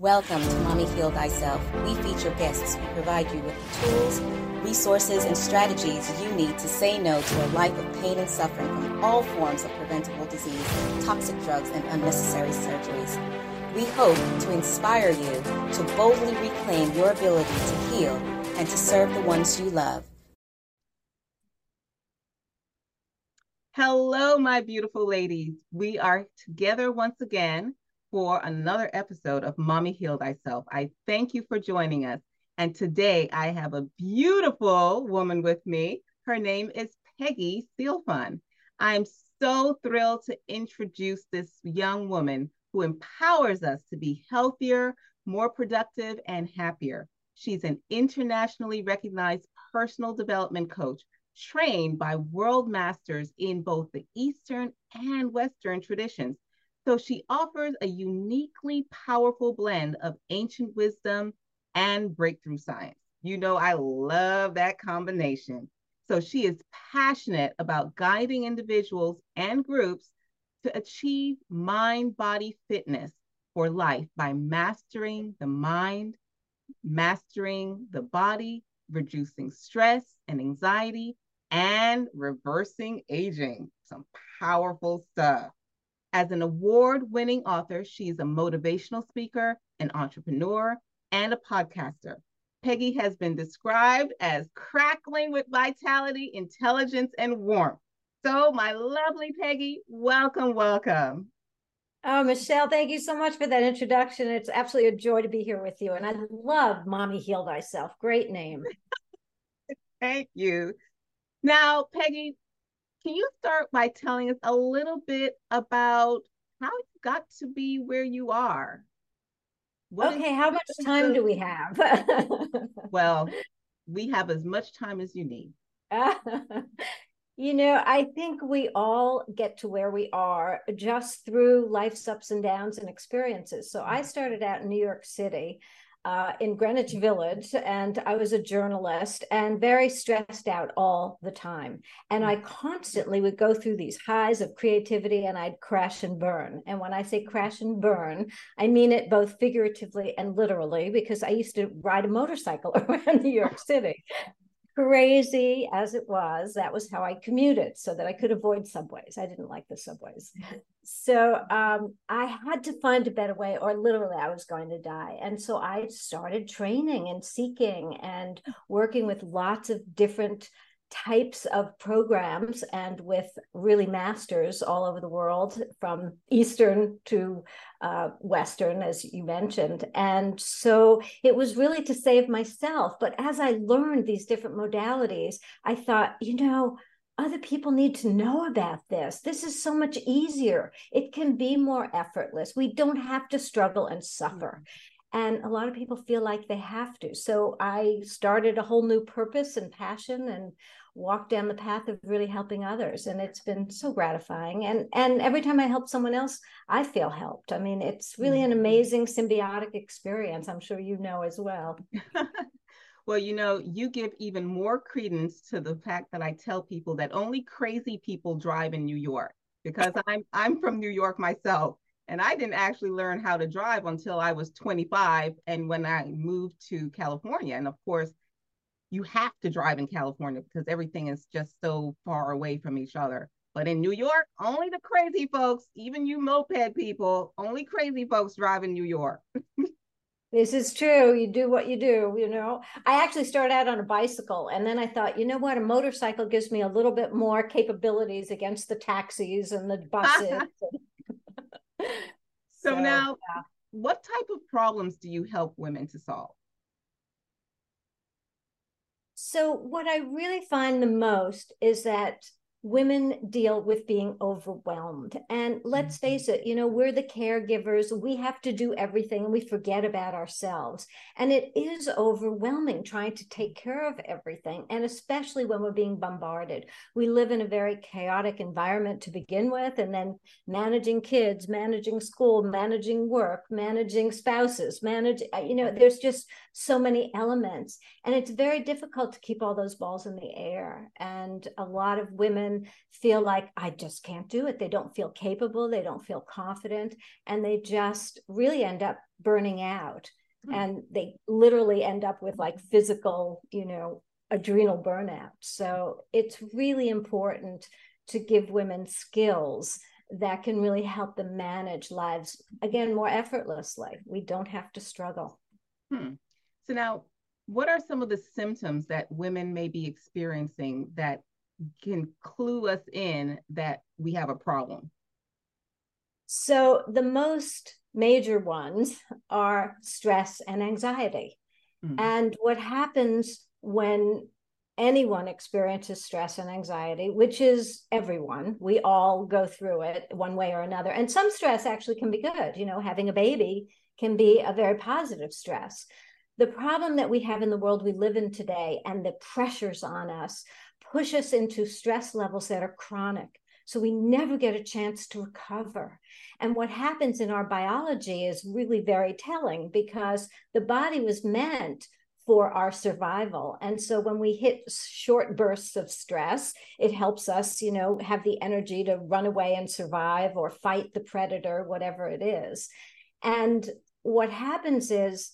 Welcome to Mommy Heal Thyself. We feature guests who provide you with the tools, resources, and strategies you need to say no to a life of pain and suffering from all forms of preventable disease, toxic drugs, and unnecessary surgeries. We hope to inspire you to boldly reclaim your ability to heal and to serve the ones you love. Hello, my beautiful ladies. We are together once again for another episode of Mommy Heal Thyself. I thank you for joining us. And today I have a beautiful woman with me. Her name is Peggy Sealfon. I'm so thrilled to introduce this young woman who empowers us to be healthier, more productive, and happier. She's an internationally recognized personal development coach trained by world masters in both the Eastern and Western traditions so she offers a uniquely powerful blend of ancient wisdom and breakthrough science. You know, I love that combination. So she is passionate about guiding individuals and groups to achieve mind body fitness for life by mastering the mind, mastering the body, reducing stress and anxiety, and reversing aging. Some powerful stuff. As an award winning author, she is a motivational speaker, an entrepreneur, and a podcaster. Peggy has been described as crackling with vitality, intelligence, and warmth. So, my lovely Peggy, welcome, welcome. Oh, Michelle, thank you so much for that introduction. It's absolutely a joy to be here with you. And I love Mommy Heal Thyself. Great name. thank you. Now, Peggy, can you start by telling us a little bit about how you got to be where you are? What okay, how much time do we have? well, we have as much time as you need. you know, I think we all get to where we are just through life's ups and downs and experiences. So I mm-hmm. started out in New York City uh, in Greenwich Village, and I was a journalist and very stressed out all the time. And I constantly would go through these highs of creativity and I'd crash and burn. And when I say crash and burn, I mean it both figuratively and literally because I used to ride a motorcycle around New York City crazy as it was, that was how I commuted so that I could avoid subways. I didn't like the subways. So um, I had to find a better way, or literally, I was going to die. And so I started training and seeking and working with lots of different types of programs and with really masters all over the world from eastern to uh, western as you mentioned and so it was really to save myself but as i learned these different modalities i thought you know other people need to know about this. This is so much easier. It can be more effortless. We don't have to struggle and suffer. And a lot of people feel like they have to. So I started a whole new purpose and passion and walked down the path of really helping others and it's been so gratifying and and every time i help someone else i feel helped i mean it's really an mm-hmm. amazing symbiotic experience i'm sure you know as well well you know you give even more credence to the fact that i tell people that only crazy people drive in new york because i'm i'm from new york myself and I didn't actually learn how to drive until I was 25 and when I moved to California. And of course, you have to drive in California because everything is just so far away from each other. But in New York, only the crazy folks, even you moped people, only crazy folks drive in New York. this is true. You do what you do, you know. I actually started out on a bicycle and then I thought, you know what, a motorcycle gives me a little bit more capabilities against the taxis and the buses. so, so, now, yeah. what type of problems do you help women to solve? So, what I really find the most is that women deal with being overwhelmed. And let's mm-hmm. face it, you know, we're the caregivers. We have to do everything and we forget about ourselves. And it is overwhelming trying to take care of everything. And especially when we're being bombarded. We live in a very chaotic environment to begin with, and then managing kids, managing school, managing work, managing spouses, manage, uh, you know, there's just so many elements. And it's very difficult to keep all those balls in the air. And a lot of women women feel like I just can't do it. They don't feel capable, they don't feel confident, and they just really end up burning out mm-hmm. and they literally end up with like physical you know adrenal burnout so it's really important to give women skills that can really help them manage lives again more effortlessly we don't have to struggle hmm. so now what are some of the symptoms that women may be experiencing that can clue us in that we have a problem so the most major ones are stress and anxiety mm. and what happens when anyone experiences stress and anxiety, which is everyone. We all go through it one way or another. And some stress actually can be good. You know, having a baby can be a very positive stress. The problem that we have in the world we live in today and the pressures on us push us into stress levels that are chronic. So we never get a chance to recover. And what happens in our biology is really very telling because the body was meant for our survival. And so when we hit short bursts of stress, it helps us, you know, have the energy to run away and survive or fight the predator, whatever it is. And what happens is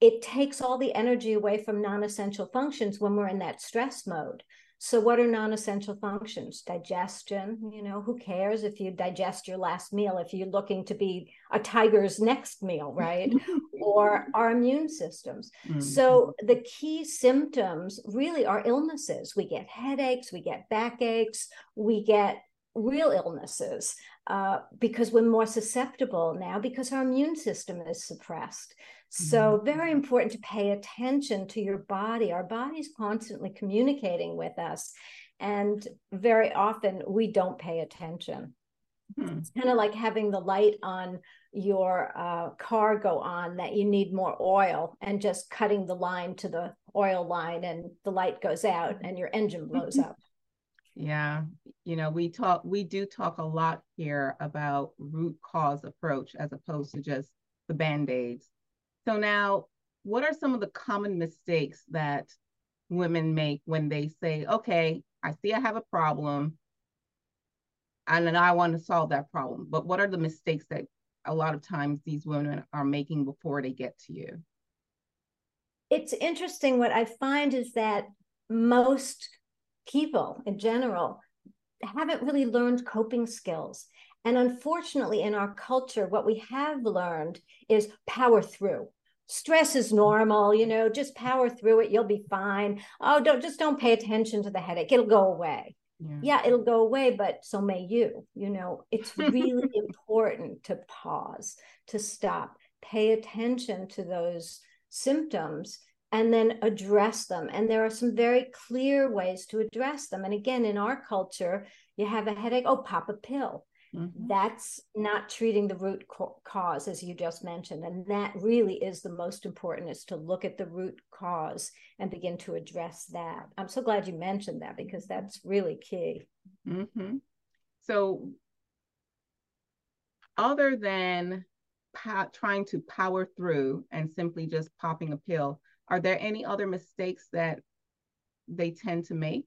it takes all the energy away from non essential functions when we're in that stress mode. So, what are non essential functions? Digestion, you know, who cares if you digest your last meal if you're looking to be a tiger's next meal, right? or our immune systems. Mm-hmm. So, the key symptoms really are illnesses. We get headaches, we get backaches, we get real illnesses uh, because we're more susceptible now because our immune system is suppressed. So, mm-hmm. very important to pay attention to your body. Our body's constantly communicating with us, and very often we don't pay attention. Hmm. It's kind of like having the light on your uh, car go on that you need more oil and just cutting the line to the oil line, and the light goes out and your engine blows up. Yeah, you know, we talk, we do talk a lot here about root cause approach as opposed to just the band aids so now, what are some of the common mistakes that women make when they say, okay, I see I have a problem and then I want to solve that problem. But what are the mistakes that a lot of times these women are making before they get to you? It's interesting. What I find is that most people in general haven't really learned coping skills. And unfortunately, in our culture, what we have learned is power through. Stress is normal, you know, just power through it. You'll be fine. Oh, don't just don't pay attention to the headache. It'll go away. Yeah. yeah, it'll go away, but so may you. You know, it's really important to pause, to stop, pay attention to those symptoms and then address them. And there are some very clear ways to address them. And again, in our culture, you have a headache, oh, pop a pill. Mm-hmm. That's not treating the root co- cause, as you just mentioned. And that really is the most important is to look at the root cause and begin to address that. I'm so glad you mentioned that because that's really key. Mm-hmm. So, other than po- trying to power through and simply just popping a pill, are there any other mistakes that they tend to make?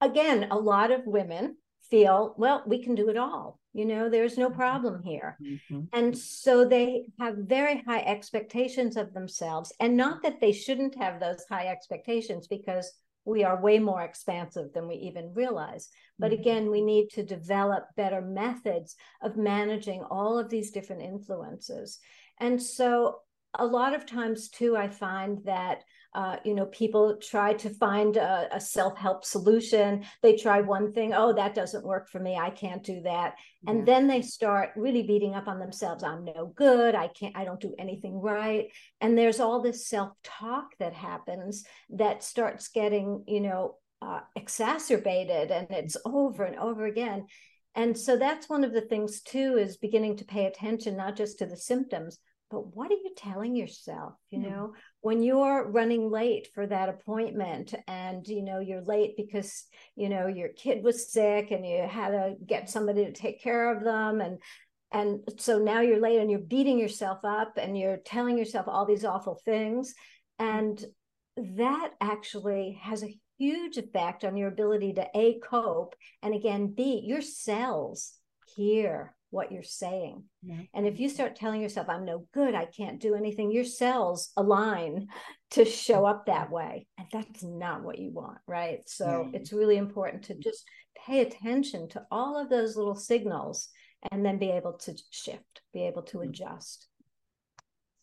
Again, a lot of women feel, well, we can do it all. You know, there's no mm-hmm. problem here. Mm-hmm. And so they have very high expectations of themselves. And not that they shouldn't have those high expectations because we are way more expansive than we even realize. But mm-hmm. again, we need to develop better methods of managing all of these different influences. And so a lot of times, too, I find that uh, you know people try to find a, a, self-help solution. They try one thing oh that doesn't work for me. I can't do that. And yeah. then they start really beating up on themselves. I'm no good. I can't i don't do anything right. And there's all this self-talk that happens that starts getting you know uh, exacerbated and it's over and over again. And so that's one of the things too is beginning to pay attention not just to the symptoms but what are you telling yourself you mm. know? When you're running late for that appointment and you know you're late because you know your kid was sick and you had to get somebody to take care of them and and so now you're late and you're beating yourself up and you're telling yourself all these awful things. And that actually has a huge effect on your ability to a cope and again b your cells hear what you're saying. And if you start telling yourself, I'm no good, I can't do anything, your cells align to show up that way. And that's not what you want, right? So it's really important to just pay attention to all of those little signals and then be able to shift, be able to Mhm. adjust.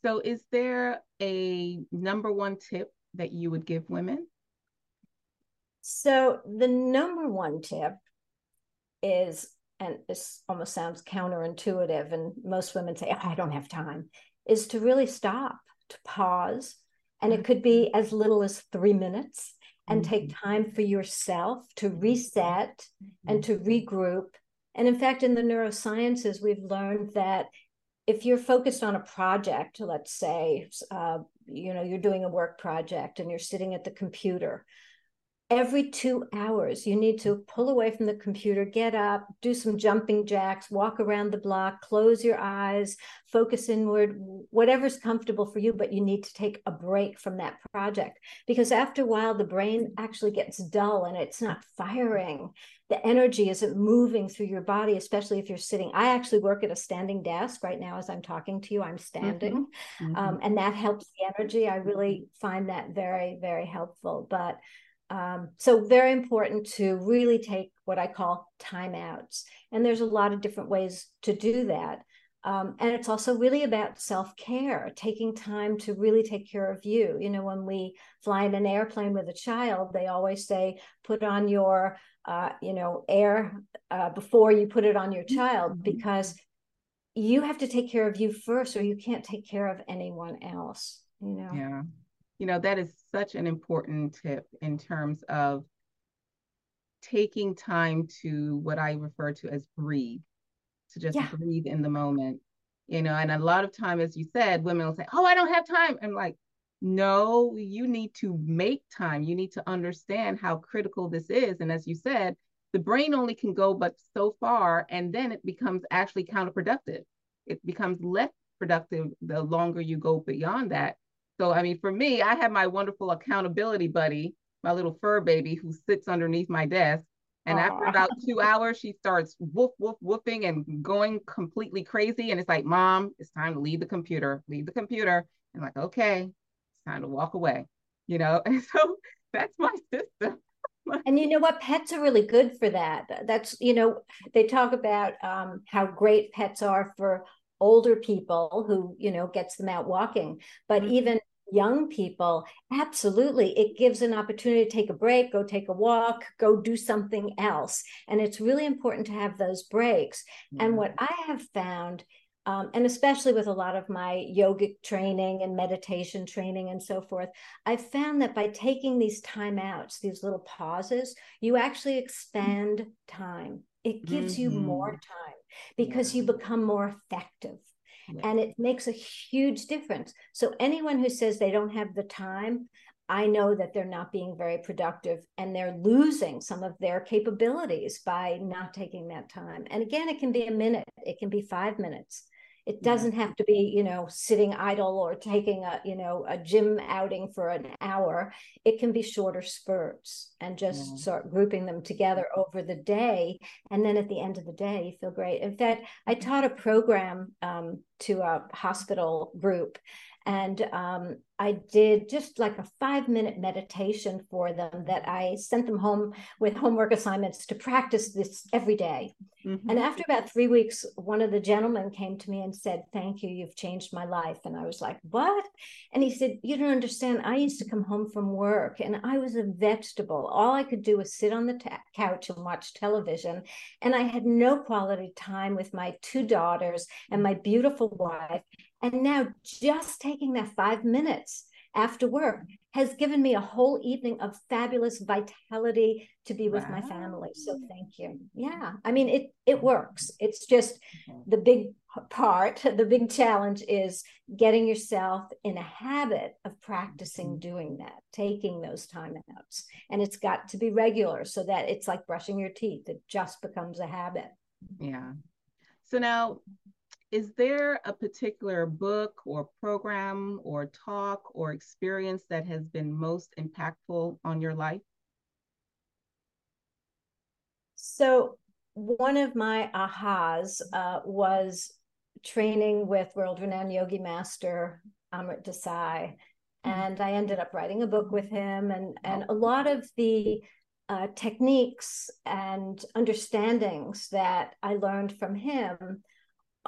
So, is there a number one tip that you would give women? So the number one tip is, and this almost sounds counterintuitive, and most women say, oh, I don't have time, is to really stop, to pause. And it could be mm-hmm. as little as three minutes and take mm-hmm. time for yourself to mm-hmm. reset and to regroup. And in fact, in the neurosciences, we've learned that if you're focused on a project, let's say, uh, you know, you're doing a work project and you're sitting at the computer, every two hours you need to pull away from the computer get up do some jumping jacks walk around the block close your eyes focus inward whatever's comfortable for you but you need to take a break from that project. Because after a while the brain actually gets dull and it's not firing. The energy isn't moving through your body especially if you're sitting. I actually work at a standing desk right now as i'm talking to you. I'm standing Mm-hmm. um, and that helps the energy. I really find that very very helpful. But um, so very important to really take what I call timeouts. And there's a lot of different ways to do that. Um, and it's also really about self-care, taking time to really take care of you. You know, when we fly in an airplane with a child, they always say, put on your, uh, you know, air uh, before you put it on your child, Mhm. because you have to take care of you first, or you can't take care of anyone else. You know. Yeah. You know, that is such an important tip in terms of taking time to what I refer to as breathe, to just Yeah. breathe in the moment. You know, and a lot of time, as you said, women will say, Oh, I don't have time. I'm like, no, you need to make time. You need to understand how critical this is. And as you said, the brain only can go but so far, and then it becomes actually counterproductive. It becomes less productive the longer you go beyond that. So, I mean, for me, I have my wonderful accountability buddy, my little fur baby who sits underneath my desk. And after about two hours, she starts woof, woof, woofing and going completely crazy. And it's like, Mom, it's time to leave the computer, leave the computer. And I'm like, okay, it's time to walk away, you know? And so that's my system. And you know what? Pets are really good for that. That's, you know, they talk about um, how great pets are for older people who, you know, gets them out walking. But Mhm. even young people, absolutely, it gives an opportunity to take a break, go take a walk, go do something else. And it's really important to have those breaks. And mm-hmm. what I have found, um, and especially with a lot of my yogic training and meditation training and so forth, I've found that by taking these timeouts, these little pauses, you actually mm-hmm. expand time. It gives you mm-hmm. more time because Yeah. you become more effective And it makes a huge difference. So, anyone who says they don't have the time, I know that they're not being very productive and they're losing some of their capabilities by not taking that time. And again, it can be a minute, it can be five minutes. It doesn't have to be, you know, sitting idle or taking a, you know, a gym outing for an hour. It can be shorter spurts and just Yeah. start grouping them together over the day. And then at the end of the day, you feel great. In fact, I taught a program um, to a hospital group and um, I did just like a five minute meditation for them that I sent them home with homework assignments to practice this every day. Mhm. And after about three weeks, one of the gentlemen came to me and said, Thank you, you've changed my life. And I was like, What? And he said, You don't understand. I used to come home from work and I was a vegetable. All I could do was sit on the ta- couch and watch television. And I had no quality time with my two daughters and my beautiful wife. And now just taking that five minutes after work has given me a whole evening of fabulous vitality to be with my family. So thank you. Yeah. I mean it it works. It's just mm-hmm. the big part, the big challenge is getting yourself in a habit of practicing mm-hmm. doing that, taking those timeouts. And it's got to be regular so that it's like brushing your teeth. It just becomes a habit. Yeah. So now, is there a particular book or program or talk or experience that has been most impactful on your life? So one of my ahas uh, was training with world renowned yogi master Amrit Desai. Mm-hmm. And I ended up writing a book with him. And, and a lot of the uh, techniques and understandings that I learned from him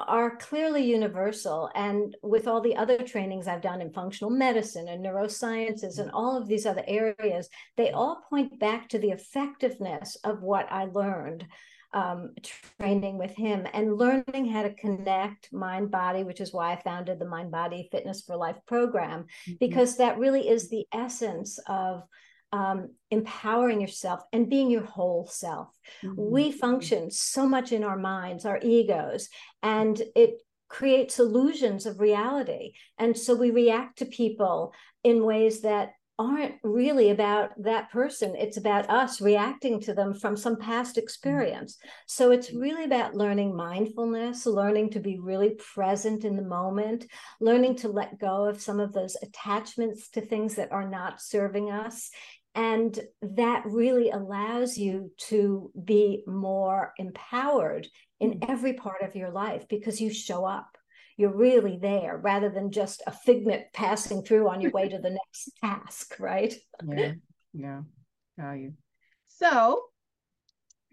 are clearly universal. And with all the other trainings I've done in functional medicine and neurosciences and all of these other areas, they all point back to the effectiveness of what I learned um, training with him and learning how to connect mind body, which is why I founded the Mind Body Fitness for Life program, mm-hmm. because that really is the essence of um, empowering yourself and being your whole self. Mm-hmm. We function so much in our minds, our egos, and it creates illusions of reality. And so we react to people in ways that aren't really about that person. It's about us reacting to them from some past mm-hmm. experience. So it's really about learning mindfulness, learning to be really present in the moment, learning to let go of some of those attachments to things that are not serving us, and that really allows you to be more empowered in mm. every part of your life because you show up. You're really there rather than just a figment passing through on your way to the next task, right? Yeah, yeah, you. So,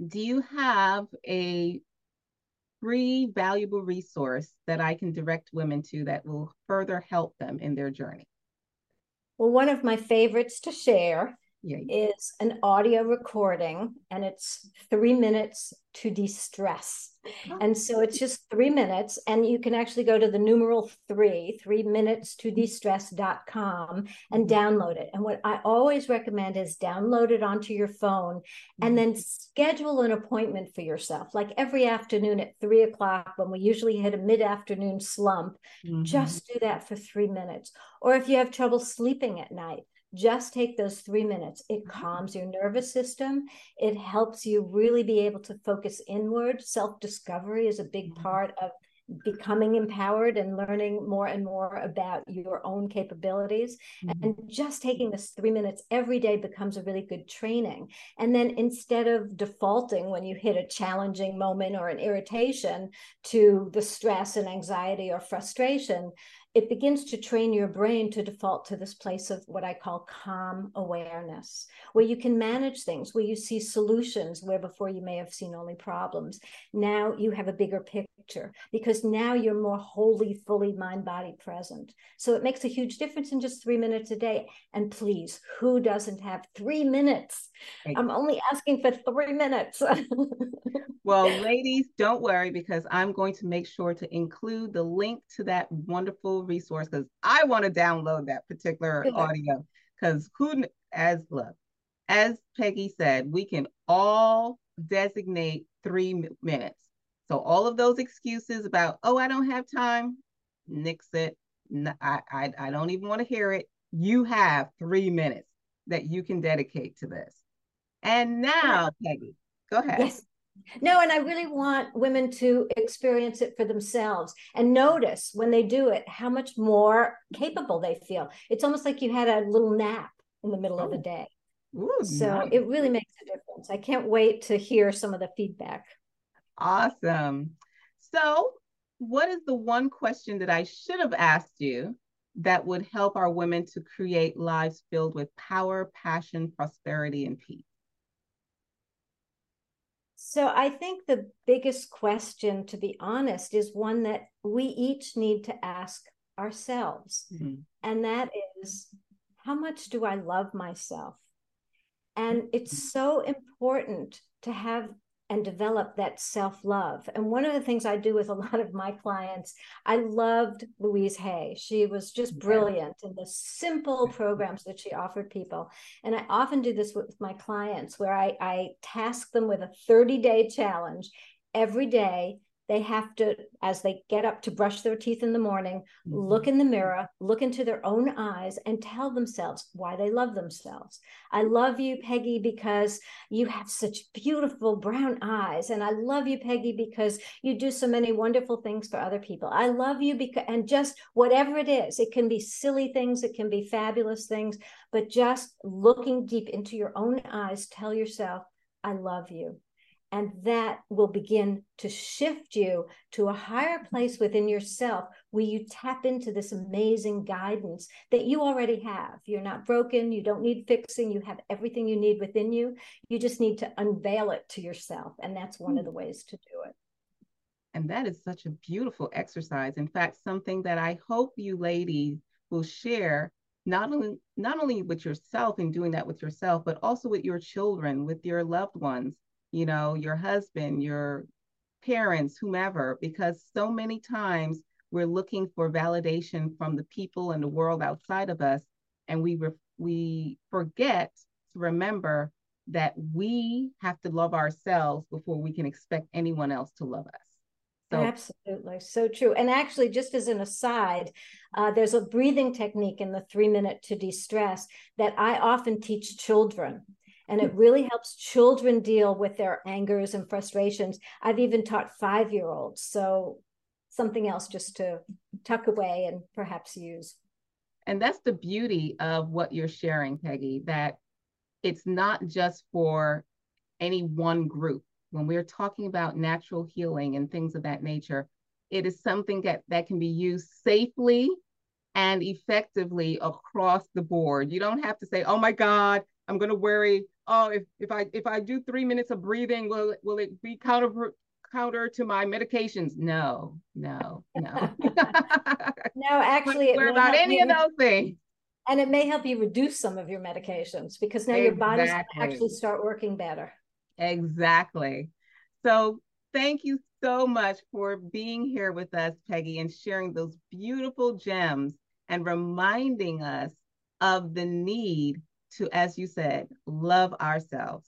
do you have a free, valuable resource that I can direct women to that will further help them in their journey? Well, one of my favorites to share yeah. is an audio recording and it's three minutes to de-stress oh. and so it's just three minutes and you can actually go to the numeral three three minutes to de-stress.com and mm-hmm. download it and what i always recommend is download it onto your phone and mm-hmm. then schedule an appointment for yourself like every afternoon at three o'clock when we usually hit a mid-afternoon slump mm-hmm. just do that for three minutes or if you have trouble sleeping at night just take those three minutes. It mm-hmm. calms your nervous system. It helps you really be able to focus inward. Self discovery is a big mm-hmm. part of becoming empowered and learning more and more about your own capabilities. Mm-hmm. And just taking this three minutes every day becomes a really good training. And then instead of defaulting when you hit a challenging moment or an irritation to the stress and anxiety or frustration, it begins to train your brain to default to this place of what I call calm awareness, where you can manage things, where you see solutions where before you may have seen only problems. Now you have a bigger picture because now you're more wholly, fully mind body present. So it makes a huge difference in just three minutes a day. And please, who doesn't have three minutes? I'm only asking for three minutes. well, ladies, don't worry because I'm going to make sure to include the link to that wonderful resource because I want to download that particular audio. Because who, as look, as Peggy said, we can all designate three minutes. So all of those excuses about, oh, I don't have time, nix it. I, I, I don't even want to hear it. You have three minutes that you can dedicate to this. And now, Peggy, go ahead. Yes. No, and I really want women to experience it for themselves and notice when they do it how much more capable they feel. It's almost like you had a little nap in the middle oh. of the oh. day. Ooh, so nice. it really makes a difference. I can't wait to hear some of the feedback. Awesome. So, what is the one question that I should have asked you that would help our women to create lives filled with power, passion, prosperity, and peace? So I think the biggest question, to be honest, is one that we each need to ask ourselves. Mm-hmm. And that is, how much do I love myself? And it's mm-hmm. so important to have and develop that self love. And one of the things I do with a lot of my clients, I loved Louise Hay. She was just brilliant in the simple programs that she offered people. And I often do this with my clients where I, I task them with a 30 day challenge every day they have to as they get up to brush their teeth in the morning mm-hmm. look in the mirror look into their own eyes and tell themselves why they love themselves. I love you peggy because you have such beautiful brown eyes and i love you peggy because you do so many wonderful things for other people. I love you because and just whatever it is it can be silly things it can be fabulous things but just looking deep into your own eyes tell yourself i love you And that will begin to shift you to a higher place within yourself where you tap into this amazing guidance that you already have. You're not broken. You don't need fixing. You have everything you need within you. You just need to unveil it to yourself. And that's one of the hmm. ways to do it. And that is such a beautiful exercise. In fact, something that I hope you ladies will share not only not only with yourself and doing that with yourself, but also with your children, with your loved ones, you know, your husband, your parents, whomever, because so many times we're looking for validation from the people and the world outside of us, and we re- we forget to remember that we have to love ourselves before we can expect anyone else to love us. So. Absolutely. So true. And actually, just as an aside, uh, there's a breathing technique in the three minute to de stress that I often teach children. And it really helps children deal with their angers and frustrations. I've even taught five year olds. So, something else just to tuck away and perhaps use. And that's the beauty of what you're sharing, Peggy, that it's not just for any one group when we're talking about natural healing and things of that nature, it is something that, that can be used safely and effectively across the board. You don't have to say, oh my God, I'm going to worry. Oh, if, if I if I do three minutes of breathing, will it, will it be counter counter to my medications? No, no, no. no, actually, it about any of those things. And it may help you reduce some of your medications because now exactly. your body's actually start working better. Exactly. So thank you so much for being here with us, Peggy, and sharing those beautiful gems and reminding us of the need to, as you said, love ourselves.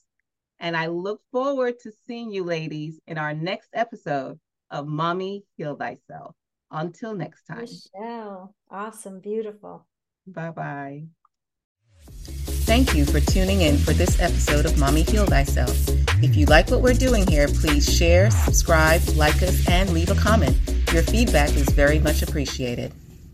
And I look forward to seeing you ladies in our next episode of Mommy Heal Thyself. Until next time. Michelle, awesome, beautiful. Bye bye. Thank you for tuning in for this episode of Mommy Heal Thyself. If you like what we're doing here, please share, subscribe, like us, and leave a comment. Your feedback is very much appreciated.